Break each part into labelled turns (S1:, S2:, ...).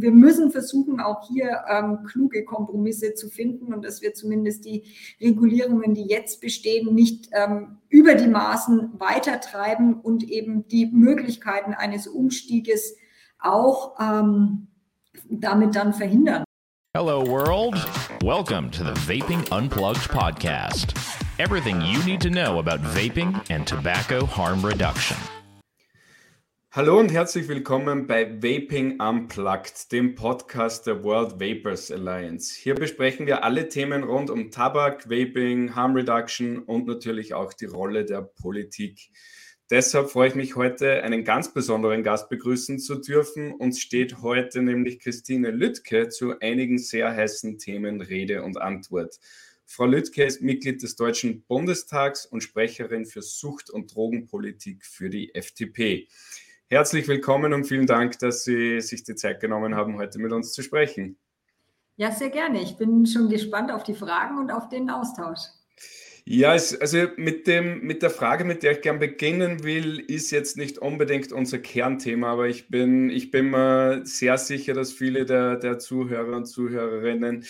S1: Wir müssen versuchen, auch hier ähm, kluge Kompromisse zu finden und dass wir zumindest die Regulierungen, die jetzt bestehen, nicht ähm, über die Maßen weitertreiben und eben die Möglichkeiten eines Umstieges auch ähm, damit dann verhindern.
S2: Hello, world. Welcome to the Vaping Unplugged podcast. Everything you need to know about vaping and tobacco harm reduction.
S3: Hallo und herzlich willkommen bei Vaping Unplugged, dem Podcast der World Vapors Alliance. Hier besprechen wir alle Themen rund um Tabak, Vaping, Harm Reduction und natürlich auch die Rolle der Politik. Deshalb freue ich mich heute, einen ganz besonderen Gast begrüßen zu dürfen. Uns steht heute nämlich Christine Lüttke zu einigen sehr heißen Themen Rede und Antwort. Frau Lüttke ist Mitglied des Deutschen Bundestags und Sprecherin für Sucht- und Drogenpolitik für die FDP. Herzlich willkommen und vielen Dank, dass Sie sich die Zeit genommen haben, heute mit uns zu sprechen.
S1: Ja, sehr gerne. Ich bin schon gespannt auf die Fragen und auf den Austausch.
S3: Ja, es, also mit, dem, mit der Frage, mit der ich gern beginnen will, ist jetzt nicht unbedingt unser Kernthema, aber ich bin, ich bin mir sehr sicher, dass viele der, der Zuhörer und Zuhörerinnen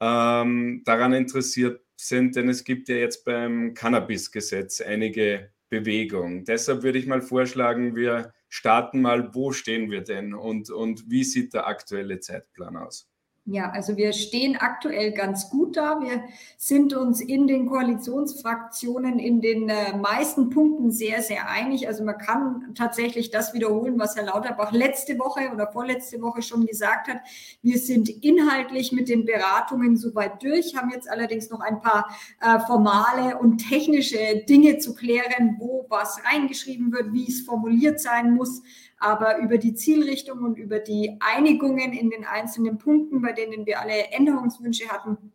S3: ähm, daran interessiert sind, denn es gibt ja jetzt beim Cannabis-Gesetz einige Bewegung. Deshalb würde ich mal vorschlagen, wir starten mal, wo stehen wir denn und, und wie sieht der aktuelle Zeitplan aus?
S1: Ja, also wir stehen aktuell ganz gut da. Wir sind uns in den Koalitionsfraktionen in den äh, meisten Punkten sehr, sehr einig. Also man kann tatsächlich das wiederholen, was Herr Lauterbach letzte Woche oder vorletzte Woche schon gesagt hat. Wir sind inhaltlich mit den Beratungen soweit durch, haben jetzt allerdings noch ein paar äh, formale und technische Dinge zu klären, wo was reingeschrieben wird, wie es formuliert sein muss. Aber über die Zielrichtung und über die Einigungen in den einzelnen Punkten, bei denen wir alle Änderungswünsche hatten,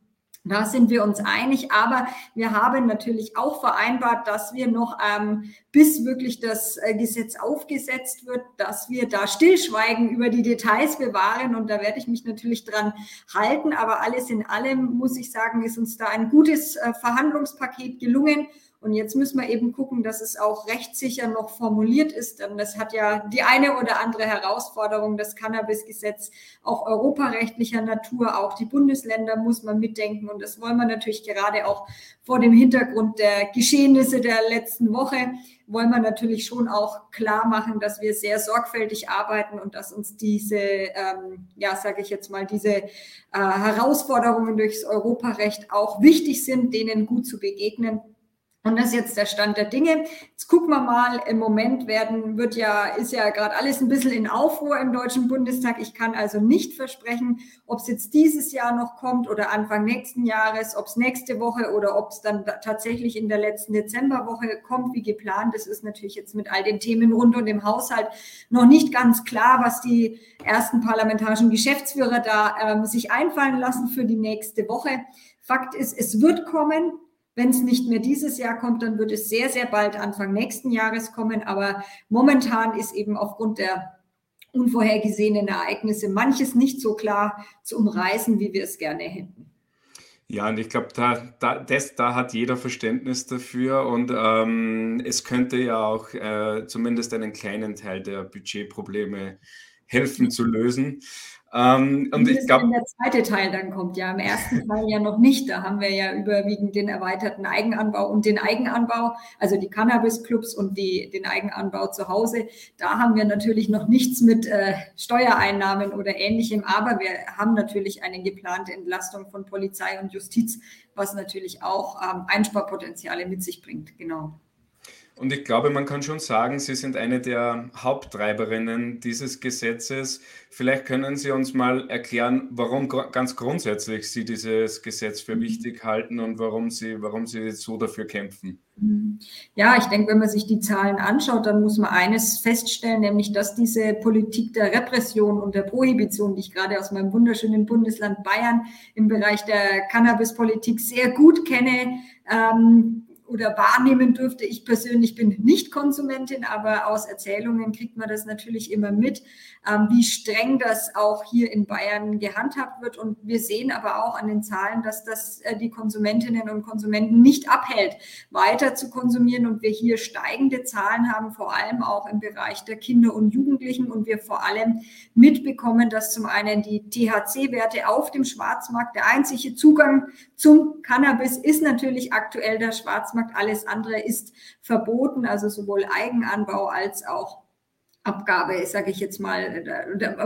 S1: da sind wir uns einig, aber wir haben natürlich auch vereinbart, dass wir noch, ähm, bis wirklich das äh, Gesetz aufgesetzt wird, dass wir da stillschweigen über die Details bewahren. Und da werde ich mich natürlich dran halten. Aber alles in allem, muss ich sagen, ist uns da ein gutes äh, Verhandlungspaket gelungen. Und jetzt müssen wir eben gucken, dass es auch rechtssicher noch formuliert ist. Denn das hat ja die eine oder andere Herausforderung, das Cannabis-Gesetz auch europarechtlicher Natur. Auch die Bundesländer muss man mitdenken. Und das wollen wir natürlich gerade auch vor dem Hintergrund der Geschehnisse der letzten Woche, wollen wir natürlich schon auch klar machen, dass wir sehr sorgfältig arbeiten und dass uns diese, ähm, ja, sage ich jetzt mal, diese äh, Herausforderungen durchs Europarecht auch wichtig sind, denen gut zu begegnen. Und das ist jetzt der Stand der Dinge. Jetzt gucken wir mal. Im Moment werden, wird ja, ist ja gerade alles ein bisschen in Aufruhr im Deutschen Bundestag. Ich kann also nicht versprechen, ob es jetzt dieses Jahr noch kommt oder Anfang nächsten Jahres, ob es nächste Woche oder ob es dann tatsächlich in der letzten Dezemberwoche kommt, wie geplant. Das ist natürlich jetzt mit all den Themen rund um den Haushalt noch nicht ganz klar, was die ersten parlamentarischen Geschäftsführer da ähm, sich einfallen lassen für die nächste Woche. Fakt ist, es wird kommen. Wenn es nicht mehr dieses Jahr kommt, dann wird es sehr, sehr bald Anfang nächsten Jahres kommen. Aber momentan ist eben aufgrund der unvorhergesehenen Ereignisse manches nicht so klar zu umreißen, wie wir es gerne hätten.
S3: Ja, und ich glaube, da, da, da hat jeder Verständnis dafür und ähm, es könnte ja auch äh, zumindest einen kleinen Teil der Budgetprobleme helfen zu lösen.
S1: Ähm, und ich glaube. der zweite Teil dann kommt, ja. Im ersten Teil ja noch nicht. Da haben wir ja überwiegend den erweiterten Eigenanbau und den Eigenanbau, also die Cannabis-Clubs und die, den Eigenanbau zu Hause. Da haben wir natürlich noch nichts mit äh, Steuereinnahmen oder ähnlichem, aber wir haben natürlich eine geplante Entlastung von Polizei und Justiz, was natürlich auch ähm, Einsparpotenziale mit sich bringt. Genau.
S3: Und ich glaube, man kann schon sagen, Sie sind eine der Haupttreiberinnen dieses Gesetzes. Vielleicht können Sie uns mal erklären, warum ganz grundsätzlich Sie dieses Gesetz für wichtig halten und warum Sie, warum Sie so dafür kämpfen.
S1: Ja, ich denke, wenn man sich die Zahlen anschaut, dann muss man eines feststellen, nämlich dass diese Politik der Repression und der Prohibition, die ich gerade aus meinem wunderschönen Bundesland Bayern im Bereich der Cannabispolitik sehr gut kenne, ähm, oder wahrnehmen dürfte. Ich persönlich bin nicht Konsumentin, aber aus Erzählungen kriegt man das natürlich immer mit, ähm, wie streng das auch hier in Bayern gehandhabt wird. Und wir sehen aber auch an den Zahlen, dass das äh, die Konsumentinnen und Konsumenten nicht abhält, weiter zu konsumieren. Und wir hier steigende Zahlen haben, vor allem auch im Bereich der Kinder und Jugendlichen. Und wir vor allem mitbekommen, dass zum einen die THC-Werte auf dem Schwarzmarkt, der einzige Zugang zum Cannabis ist natürlich aktuell der Schwarzmarkt. Alles andere ist verboten, also sowohl Eigenanbau als auch Abgabe, sage ich jetzt mal.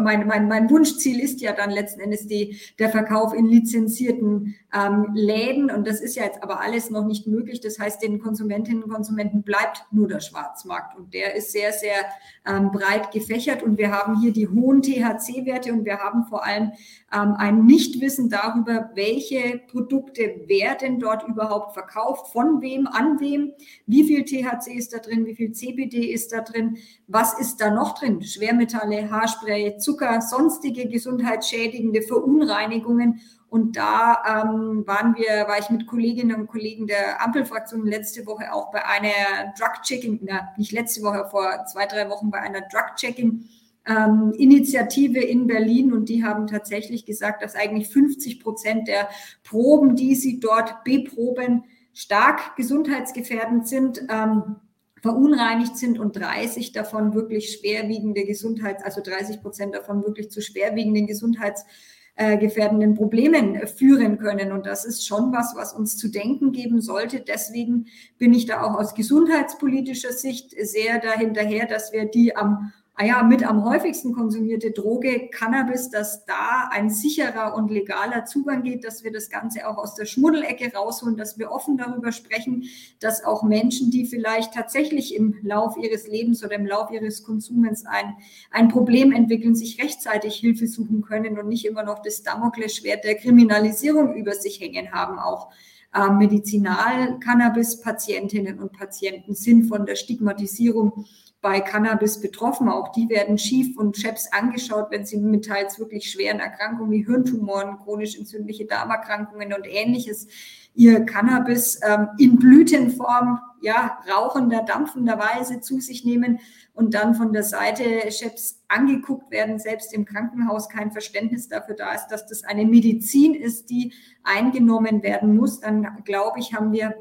S1: Mein, mein, mein Wunschziel ist ja dann letzten Endes die, der Verkauf in lizenzierten ähm, Läden. Und das ist ja jetzt aber alles noch nicht möglich. Das heißt, den Konsumentinnen und Konsumenten bleibt nur der Schwarzmarkt. Und der ist sehr, sehr ähm, breit gefächert. Und wir haben hier die hohen THC-Werte und wir haben vor allem ähm, ein Nichtwissen darüber, welche Produkte werden dort überhaupt verkauft, von wem, an wem, wie viel THC ist da drin, wie viel CBD ist da drin, was ist da noch drin? Schwermetalle, Haarspray, Zucker, sonstige gesundheitsschädigende Verunreinigungen. Und da ähm, waren wir, war ich mit Kolleginnen und Kollegen der Ampelfraktion letzte Woche auch bei einer Drug-Checking, nicht letzte Woche, vor zwei, drei Wochen bei einer Drug-Checking. Ähm, Initiative in Berlin und die haben tatsächlich gesagt, dass eigentlich 50 Prozent der Proben, die sie dort beproben, stark gesundheitsgefährdend sind. Ähm, verunreinigt sind und 30 davon wirklich schwerwiegende Gesundheits, also 30 Prozent davon wirklich zu schwerwiegenden gesundheitsgefährdenden Problemen führen können. Und das ist schon was, was uns zu denken geben sollte. Deswegen bin ich da auch aus gesundheitspolitischer Sicht sehr dahinterher, dass wir die am ja, mit am häufigsten konsumierte Droge Cannabis, dass da ein sicherer und legaler Zugang geht, dass wir das Ganze auch aus der Schmuddelecke rausholen, dass wir offen darüber sprechen, dass auch Menschen, die vielleicht tatsächlich im Lauf ihres Lebens oder im Lauf ihres Konsumens ein, ein Problem entwickeln, sich rechtzeitig Hilfe suchen können und nicht immer noch das Damoklesschwert der Kriminalisierung über sich hängen haben, auch äh, Medizinal-Cannabis-Patientinnen und Patienten sind von der Stigmatisierung bei Cannabis betroffen. Auch die werden schief und scheps angeschaut, wenn sie mit teils wirklich schweren Erkrankungen wie Hirntumoren, chronisch entzündliche Darmerkrankungen und ähnliches ihr Cannabis ähm, in Blütenform, ja, rauchender, dampfender Weise zu sich nehmen und dann von der Seite Chefs angeguckt werden, selbst im Krankenhaus kein Verständnis dafür da ist, dass das eine Medizin ist, die eingenommen werden muss, dann glaube ich, haben wir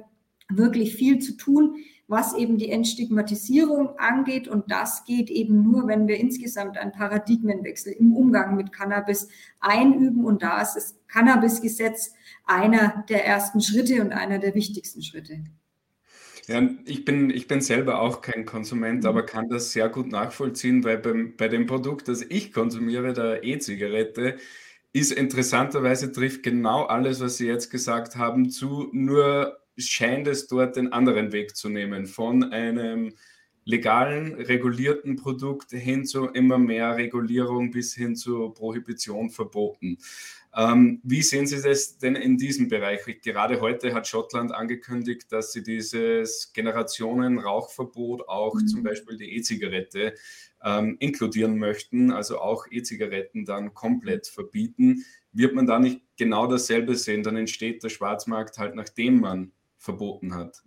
S1: wirklich viel zu tun was eben die Entstigmatisierung angeht. Und das geht eben nur, wenn wir insgesamt einen Paradigmenwechsel im Umgang mit Cannabis einüben. Und da ist das Cannabis-Gesetz einer der ersten Schritte und einer der wichtigsten Schritte.
S3: Ja, ich bin, ich bin selber auch kein Konsument, aber kann das sehr gut nachvollziehen, weil beim, bei dem Produkt, das ich konsumiere, der E-Zigarette, ist interessanterweise trifft genau alles, was Sie jetzt gesagt haben, zu. Nur scheint es dort den anderen Weg zu nehmen, von einem legalen, regulierten Produkt hin zu immer mehr Regulierung bis hin zu Prohibition verboten. Ähm, wie sehen Sie das denn in diesem Bereich? Gerade heute hat Schottland angekündigt, dass sie dieses Generationen-Rauchverbot auch mhm. zum Beispiel die E-Zigarette ähm, inkludieren möchten, also auch E-Zigaretten dann komplett verbieten. Wird man da nicht genau dasselbe sehen? Dann entsteht der Schwarzmarkt halt, nachdem man verboten hat.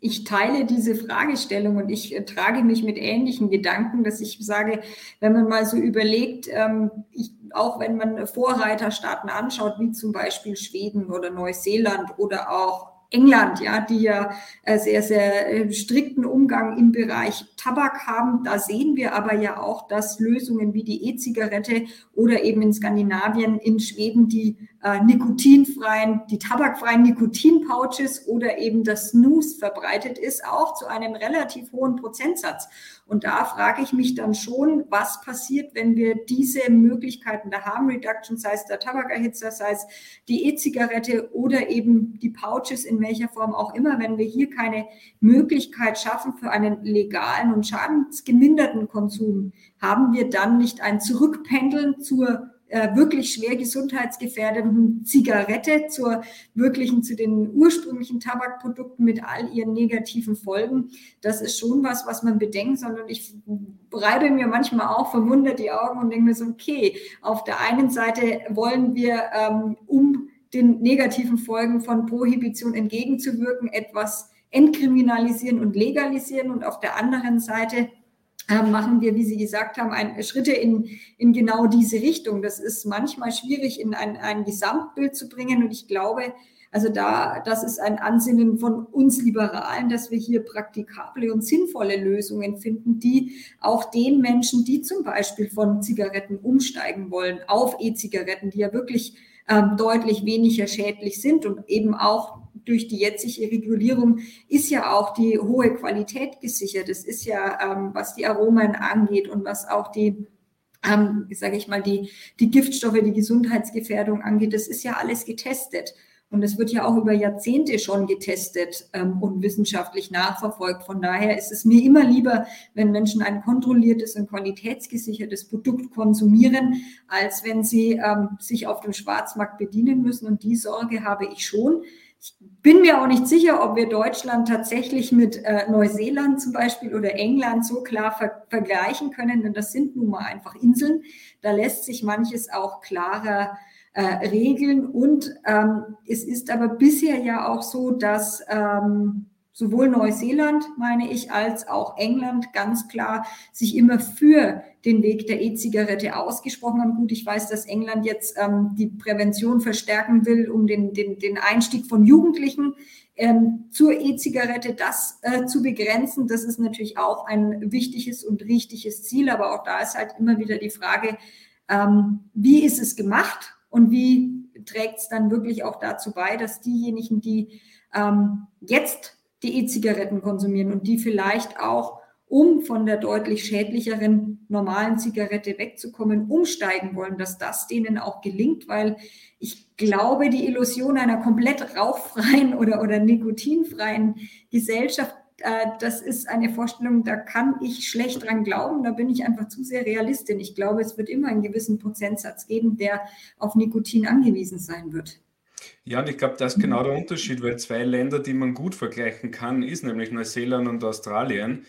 S1: Ich teile diese Fragestellung und ich äh, trage mich mit ähnlichen Gedanken, dass ich sage, wenn man mal so überlegt, ähm, ich, auch wenn man Vorreiterstaaten anschaut, wie zum Beispiel Schweden oder Neuseeland oder auch England, ja, die ja äh, sehr, sehr äh, strikten Umgang im Bereich Tabak haben. Da sehen wir aber ja auch, dass Lösungen wie die E-Zigarette oder eben in Skandinavien, in Schweden die äh, nikotinfreien, die tabakfreien Nikotinpouches oder eben das Snooze verbreitet ist, auch zu einem relativ hohen Prozentsatz. Und da frage ich mich dann schon, was passiert, wenn wir diese Möglichkeiten der Harm Reduction, sei es der Tabakerhitzer, sei es die E-Zigarette oder eben die Pouches in welcher Form auch immer, wenn wir hier keine Möglichkeit schaffen für einen legalen und schadensgeminderten Konsum, haben wir dann nicht ein Zurückpendeln zur äh, wirklich schwer gesundheitsgefährdenden Zigarette zur wirklichen, zu den ursprünglichen Tabakprodukten mit all ihren negativen Folgen. Das ist schon was, was man bedenkt, sondern ich reibe mir manchmal auch verwundert die Augen und denke mir so, okay, auf der einen Seite wollen wir, ähm, um den negativen Folgen von Prohibition entgegenzuwirken, etwas entkriminalisieren und legalisieren. Und auf der anderen Seite machen wir, wie Sie gesagt haben, ein, Schritte in, in genau diese Richtung. Das ist manchmal schwierig in ein, ein Gesamtbild zu bringen. Und ich glaube, also da, das ist ein Ansinnen von uns Liberalen, dass wir hier praktikable und sinnvolle Lösungen finden, die auch den Menschen, die zum Beispiel von Zigaretten umsteigen wollen, auf E-Zigaretten, die ja wirklich ähm, deutlich weniger schädlich sind und eben auch durch die jetzige Regulierung ist ja auch die hohe Qualität gesichert. Es ist ja, ähm, was die Aromen angeht und was auch die ähm, sage ich mal, die, die Giftstoffe, die Gesundheitsgefährdung angeht, das ist ja alles getestet. Und es wird ja auch über Jahrzehnte schon getestet ähm, und wissenschaftlich nachverfolgt. Von daher ist es mir immer lieber, wenn Menschen ein kontrolliertes und qualitätsgesichertes Produkt konsumieren, als wenn sie ähm, sich auf dem Schwarzmarkt bedienen müssen. Und die Sorge habe ich schon. Ich bin mir auch nicht sicher, ob wir Deutschland tatsächlich mit äh, Neuseeland zum Beispiel oder England so klar ver vergleichen können, denn das sind nun mal einfach Inseln. Da lässt sich manches auch klarer äh, regeln. Und ähm, es ist aber bisher ja auch so, dass ähm, sowohl Neuseeland, meine ich, als auch England ganz klar sich immer für den Weg der E-Zigarette ausgesprochen haben. Gut, ich weiß, dass England jetzt ähm, die Prävention verstärken will, um den, den, den Einstieg von Jugendlichen ähm, zur E-Zigarette das äh, zu begrenzen. Das ist natürlich auch ein wichtiges und richtiges Ziel, aber auch da ist halt immer wieder die Frage, ähm, wie ist es gemacht und wie trägt es dann wirklich auch dazu bei, dass diejenigen, die ähm, jetzt die E-Zigaretten konsumieren und die vielleicht auch, um von der deutlich schädlicheren normalen Zigarette wegzukommen, umsteigen wollen, dass das denen auch gelingt, weil ich glaube, die Illusion einer komplett rauchfreien oder, oder nikotinfreien Gesellschaft äh, das ist eine Vorstellung, da kann ich schlecht dran glauben. Da bin ich einfach zu sehr Realistin. Ich glaube, es wird immer einen gewissen Prozentsatz geben, der auf Nikotin angewiesen sein wird.
S3: Ja, und ich glaube, das ist genau der Unterschied, weil zwei Länder, die man gut vergleichen kann, ist nämlich Neuseeland und Australien.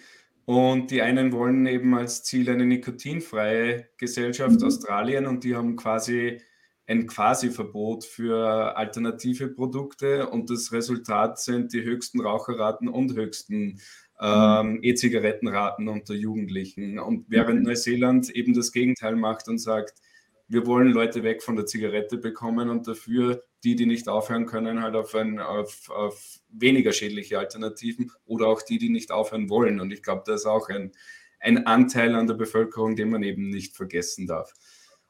S3: Und die einen wollen eben als Ziel eine nikotinfreie Gesellschaft mhm. Australien und die haben quasi ein Quasi-Verbot für alternative Produkte und das Resultat sind die höchsten Raucherraten und höchsten ähm, E-Zigarettenraten unter Jugendlichen. Und während mhm. Neuseeland eben das Gegenteil macht und sagt, wir wollen Leute weg von der Zigarette bekommen und dafür die, die nicht aufhören können, halt auf, ein, auf, auf weniger schädliche Alternativen oder auch die, die nicht aufhören wollen. Und ich glaube, da ist auch ein, ein Anteil an der Bevölkerung, den man eben nicht vergessen darf.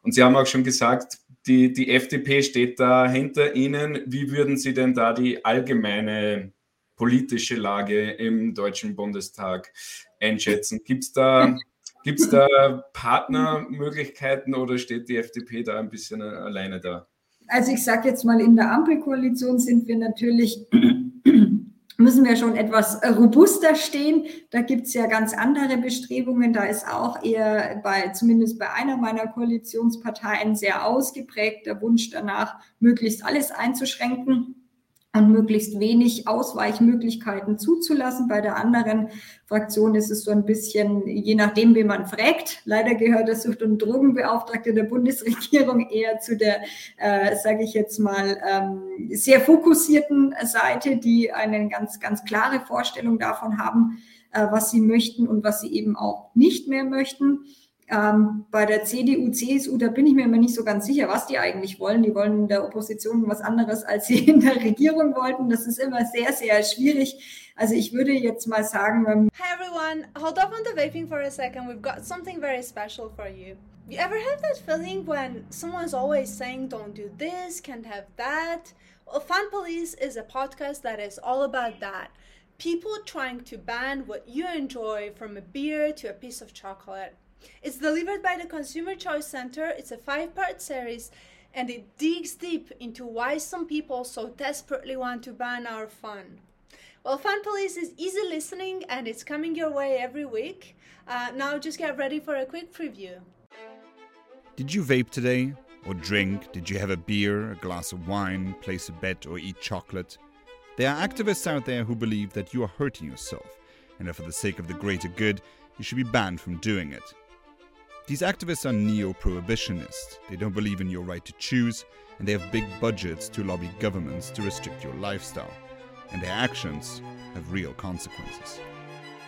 S3: Und Sie haben auch schon gesagt, die, die FDP steht da hinter Ihnen. Wie würden Sie denn da die allgemeine politische Lage im Deutschen Bundestag einschätzen? Gibt es da, gibt's da Partnermöglichkeiten oder steht die FDP da ein bisschen alleine da?
S1: Also ich sage jetzt mal, in der Ampelkoalition sind wir natürlich müssen wir schon etwas äh, robuster stehen. Da gibt es ja ganz andere Bestrebungen. Da ist auch eher bei, zumindest bei einer meiner Koalitionsparteien, sehr ausgeprägt der Wunsch danach, möglichst alles einzuschränken und möglichst wenig Ausweichmöglichkeiten zuzulassen. Bei der anderen Fraktion ist es so ein bisschen, je nachdem, wie man fragt. Leider gehört der Sucht- und Drogenbeauftragte der Bundesregierung eher zu der, äh, sage ich jetzt mal, ähm, sehr fokussierten Seite, die eine ganz, ganz klare Vorstellung davon haben, äh, was sie möchten und was sie eben auch nicht mehr möchten. Ähm, bei der CDU, CSU, da bin ich mir immer nicht so ganz sicher, was die eigentlich wollen. Die wollen in der Opposition was anderes, als sie in der Regierung wollten. Das ist immer sehr, sehr schwierig. Also ich würde jetzt mal sagen... Ähm
S4: Hi everyone, hold off on the vaping for a second. We've got something very special for you. You ever have that feeling when someone's always saying don't do this, can't have that? Well, Fun Police is a podcast that is all about that. People trying to ban what you enjoy from a beer to a piece of chocolate. It's delivered by the Consumer Choice Center. It's a five part series and it digs deep into why some people so desperately want to ban our fun. Well, Fun Police is easy listening and it's coming your way every week. Uh, now just get ready for a quick preview.
S5: Did you vape today? Or drink? Did you have a beer, a glass of wine, place a bet, or eat chocolate? There are activists out there who believe that you are hurting yourself, and that for the sake of the greater good, you should be banned from doing it. These activists are neo prohibitionists. They don't believe in your right to choose, and they have big budgets to lobby governments to restrict your lifestyle. and their actions have real consequences.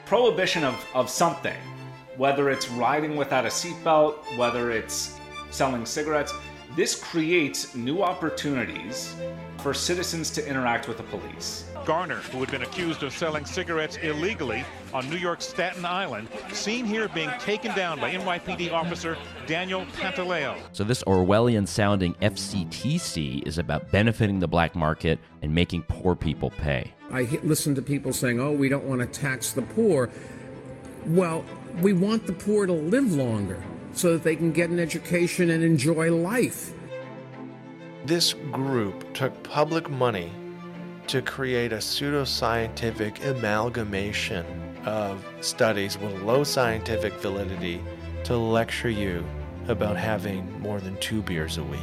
S6: Prohibition of, of something, whether it's riding without a seatbelt, whether it's selling cigarettes, this creates new opportunities for citizens to interact with the police.
S7: Garner, who had been accused of selling cigarettes illegally on New York's Staten Island, seen here being taken down by NYPD officer Daniel Pantaleo.
S8: So, this Orwellian sounding FCTC is about benefiting the black market and making poor people pay.
S9: I listen to people saying, oh, we don't want to tax the poor. Well, we want the poor to live longer so that they can get an education and enjoy life.
S10: This group took public money to create a pseudoscientific amalgamation of studies with low scientific validity to lecture you about having more than two beers a week.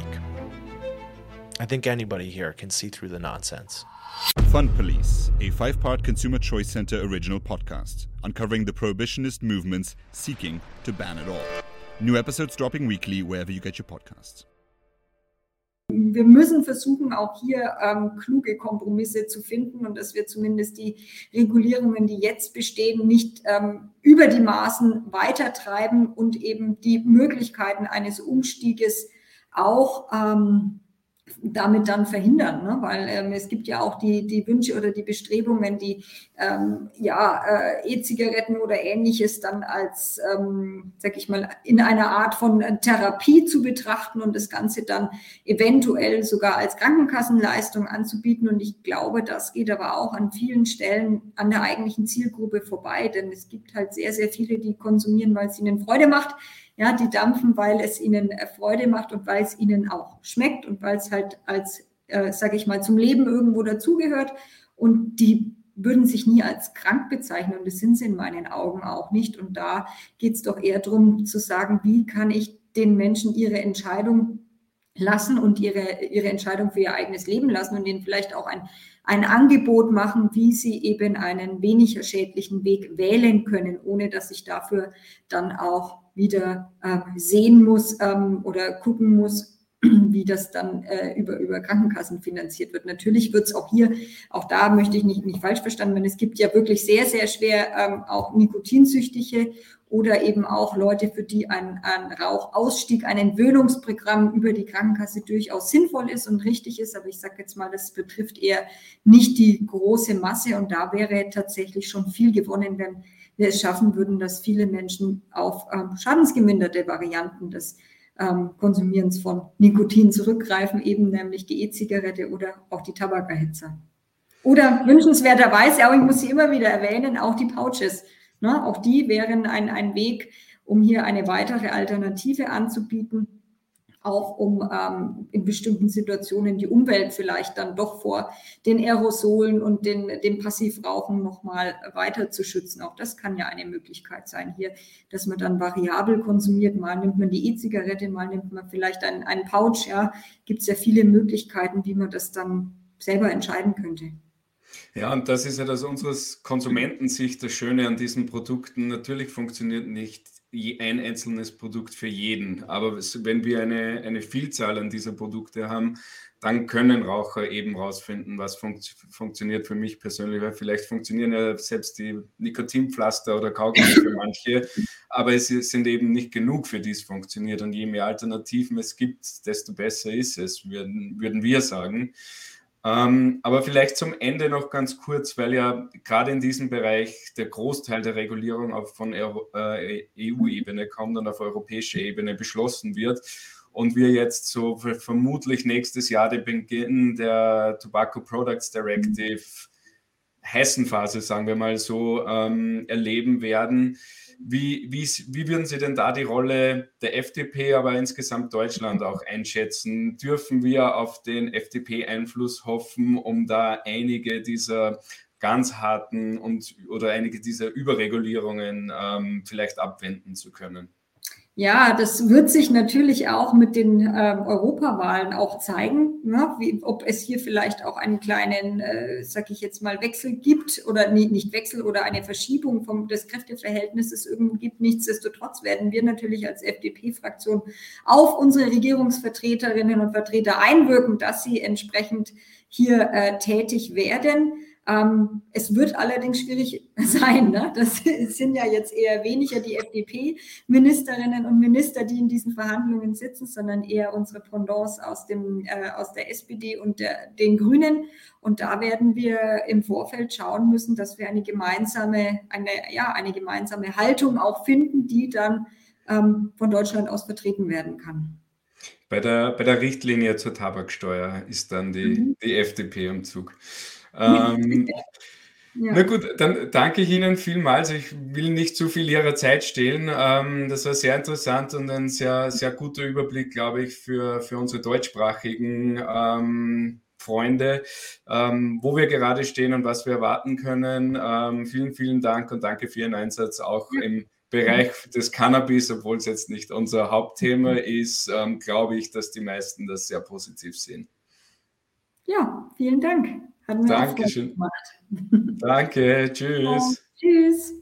S10: I think anybody here can see through the nonsense.
S5: Fun Police, a five part Consumer Choice Center original podcast, uncovering the prohibitionist movements seeking to ban it all. New episodes dropping weekly wherever you get your podcasts.
S1: Wir müssen versuchen, auch hier ähm, kluge Kompromisse zu finden und dass wir zumindest die Regulierungen, die jetzt bestehen, nicht ähm, über die Maßen weitertreiben und eben die Möglichkeiten eines Umstieges auch ähm, damit dann verhindern, ne? weil ähm, es gibt ja auch die, die Wünsche oder die Bestrebungen, die ähm, ja äh, E-Zigaretten oder ähnliches dann als, ähm, sag ich mal, in einer Art von äh, Therapie zu betrachten und das Ganze dann eventuell sogar als Krankenkassenleistung anzubieten. Und ich glaube, das geht aber auch an vielen Stellen an der eigentlichen Zielgruppe vorbei, denn es gibt halt sehr, sehr viele, die konsumieren, weil es ihnen Freude macht ja, die dampfen, weil es ihnen äh, Freude macht und weil es ihnen auch schmeckt und weil es halt als, äh, sage ich mal, zum Leben irgendwo dazugehört. Und die würden sich nie als krank bezeichnen und das sind sie in meinen Augen auch nicht. Und da geht es doch eher darum zu sagen, wie kann ich den Menschen ihre Entscheidung lassen und ihre, ihre Entscheidung für ihr eigenes Leben lassen und ihnen vielleicht auch ein, ein Angebot machen, wie sie eben einen weniger schädlichen Weg wählen können, ohne dass ich dafür dann auch wieder ähm, sehen muss ähm, oder gucken muss, wie das dann äh, über, über Krankenkassen finanziert wird. Natürlich wird es auch hier, auch da möchte ich nicht, nicht falsch verstanden werden, es gibt ja wirklich sehr, sehr schwer ähm, auch Nikotinsüchtige oder eben auch Leute, für die ein, ein Rauchausstieg, ein Entwöhnungsprogramm über die Krankenkasse durchaus sinnvoll ist und richtig ist. Aber ich sage jetzt mal, das betrifft eher nicht die große Masse und da wäre tatsächlich schon viel gewonnen, wenn wir es schaffen würden, dass viele Menschen auf ähm, schadensgeminderte Varianten des ähm, Konsumierens von Nikotin zurückgreifen, eben nämlich die E-Zigarette oder auch die Tabakerhitzer. Oder wünschenswerterweise, aber ich muss sie immer wieder erwähnen, auch die Pouches. Ne? Auch die wären ein, ein Weg, um hier eine weitere Alternative anzubieten auch um ähm, in bestimmten Situationen die Umwelt vielleicht dann doch vor den Aerosolen und den, dem Passivrauchen nochmal weiter zu schützen. Auch das kann ja eine Möglichkeit sein hier, dass man dann variabel konsumiert. Mal nimmt man die E-Zigarette, mal nimmt man vielleicht einen, Pouch. Ja, gibt es ja viele Möglichkeiten, wie man das dann selber entscheiden könnte.
S3: Ja, und das ist ja aus unserer Konsumentensicht das Schöne an diesen Produkten. Natürlich funktioniert nicht ein einzelnes Produkt für jeden. Aber wenn wir eine, eine Vielzahl an dieser Produkte haben, dann können Raucher eben rausfinden, was funkt, funktioniert für mich persönlich. Weil vielleicht funktionieren ja selbst die Nikotinpflaster oder Kaugummi für manche, aber es sind eben nicht genug, für die es funktioniert. Und je mehr Alternativen es gibt, desto besser ist es, würden, würden wir sagen. Ähm, aber vielleicht zum Ende noch ganz kurz, weil ja gerade in diesem Bereich der Großteil der Regulierung auf von äh, EU-Ebene kommt und auf europäischer Ebene beschlossen wird. Und wir jetzt so vermutlich nächstes Jahr den Beginn der Tobacco Products Directive Hessenphase, sagen wir mal so, ähm, erleben werden wie, wie, wie würden Sie denn da die Rolle der FDP, aber insgesamt Deutschland auch einschätzen? Dürfen wir auf den FDP-Einfluss hoffen, um da einige dieser ganz harten und oder einige dieser Überregulierungen ähm, vielleicht abwenden zu können?
S1: Ja, das wird sich natürlich auch mit den äh, Europawahlen auch zeigen, ne? Wie, ob es hier vielleicht auch einen kleinen, äh, sag ich jetzt mal, Wechsel gibt oder nee, nicht Wechsel oder eine Verschiebung vom, des Kräfteverhältnisses irgendwo gibt. Nichtsdestotrotz werden wir natürlich als FDP-Fraktion auf unsere Regierungsvertreterinnen und Vertreter einwirken, dass sie entsprechend hier äh, tätig werden. Ähm, es wird allerdings schwierig sein. Ne? Das sind ja jetzt eher weniger die FDP-Ministerinnen und Minister, die in diesen Verhandlungen sitzen, sondern eher unsere Pendants aus, dem, äh, aus der SPD und der, den Grünen. Und da werden wir im Vorfeld schauen müssen, dass wir eine gemeinsame, eine, ja, eine gemeinsame Haltung auch finden, die dann ähm, von Deutschland aus vertreten werden kann.
S3: Bei der, bei der Richtlinie zur Tabaksteuer ist dann die, mhm. die FDP am Zug. Ähm, ja. Na gut, dann danke ich Ihnen vielmals. Ich will nicht zu viel Ihrer Zeit stehlen. Ähm, das war sehr interessant und ein sehr, sehr guter Überblick, glaube ich, für, für unsere deutschsprachigen ähm, Freunde, ähm, wo wir gerade stehen und was wir erwarten können. Ähm, vielen, vielen Dank und danke für Ihren Einsatz auch ja. im Bereich des Cannabis, obwohl es jetzt nicht unser Hauptthema ist, ähm, glaube ich, dass die meisten das sehr positiv sehen.
S1: Ja, vielen Dank.
S3: Hat mir Dankeschön. Danke, tschüss. Ja,
S1: tschüss.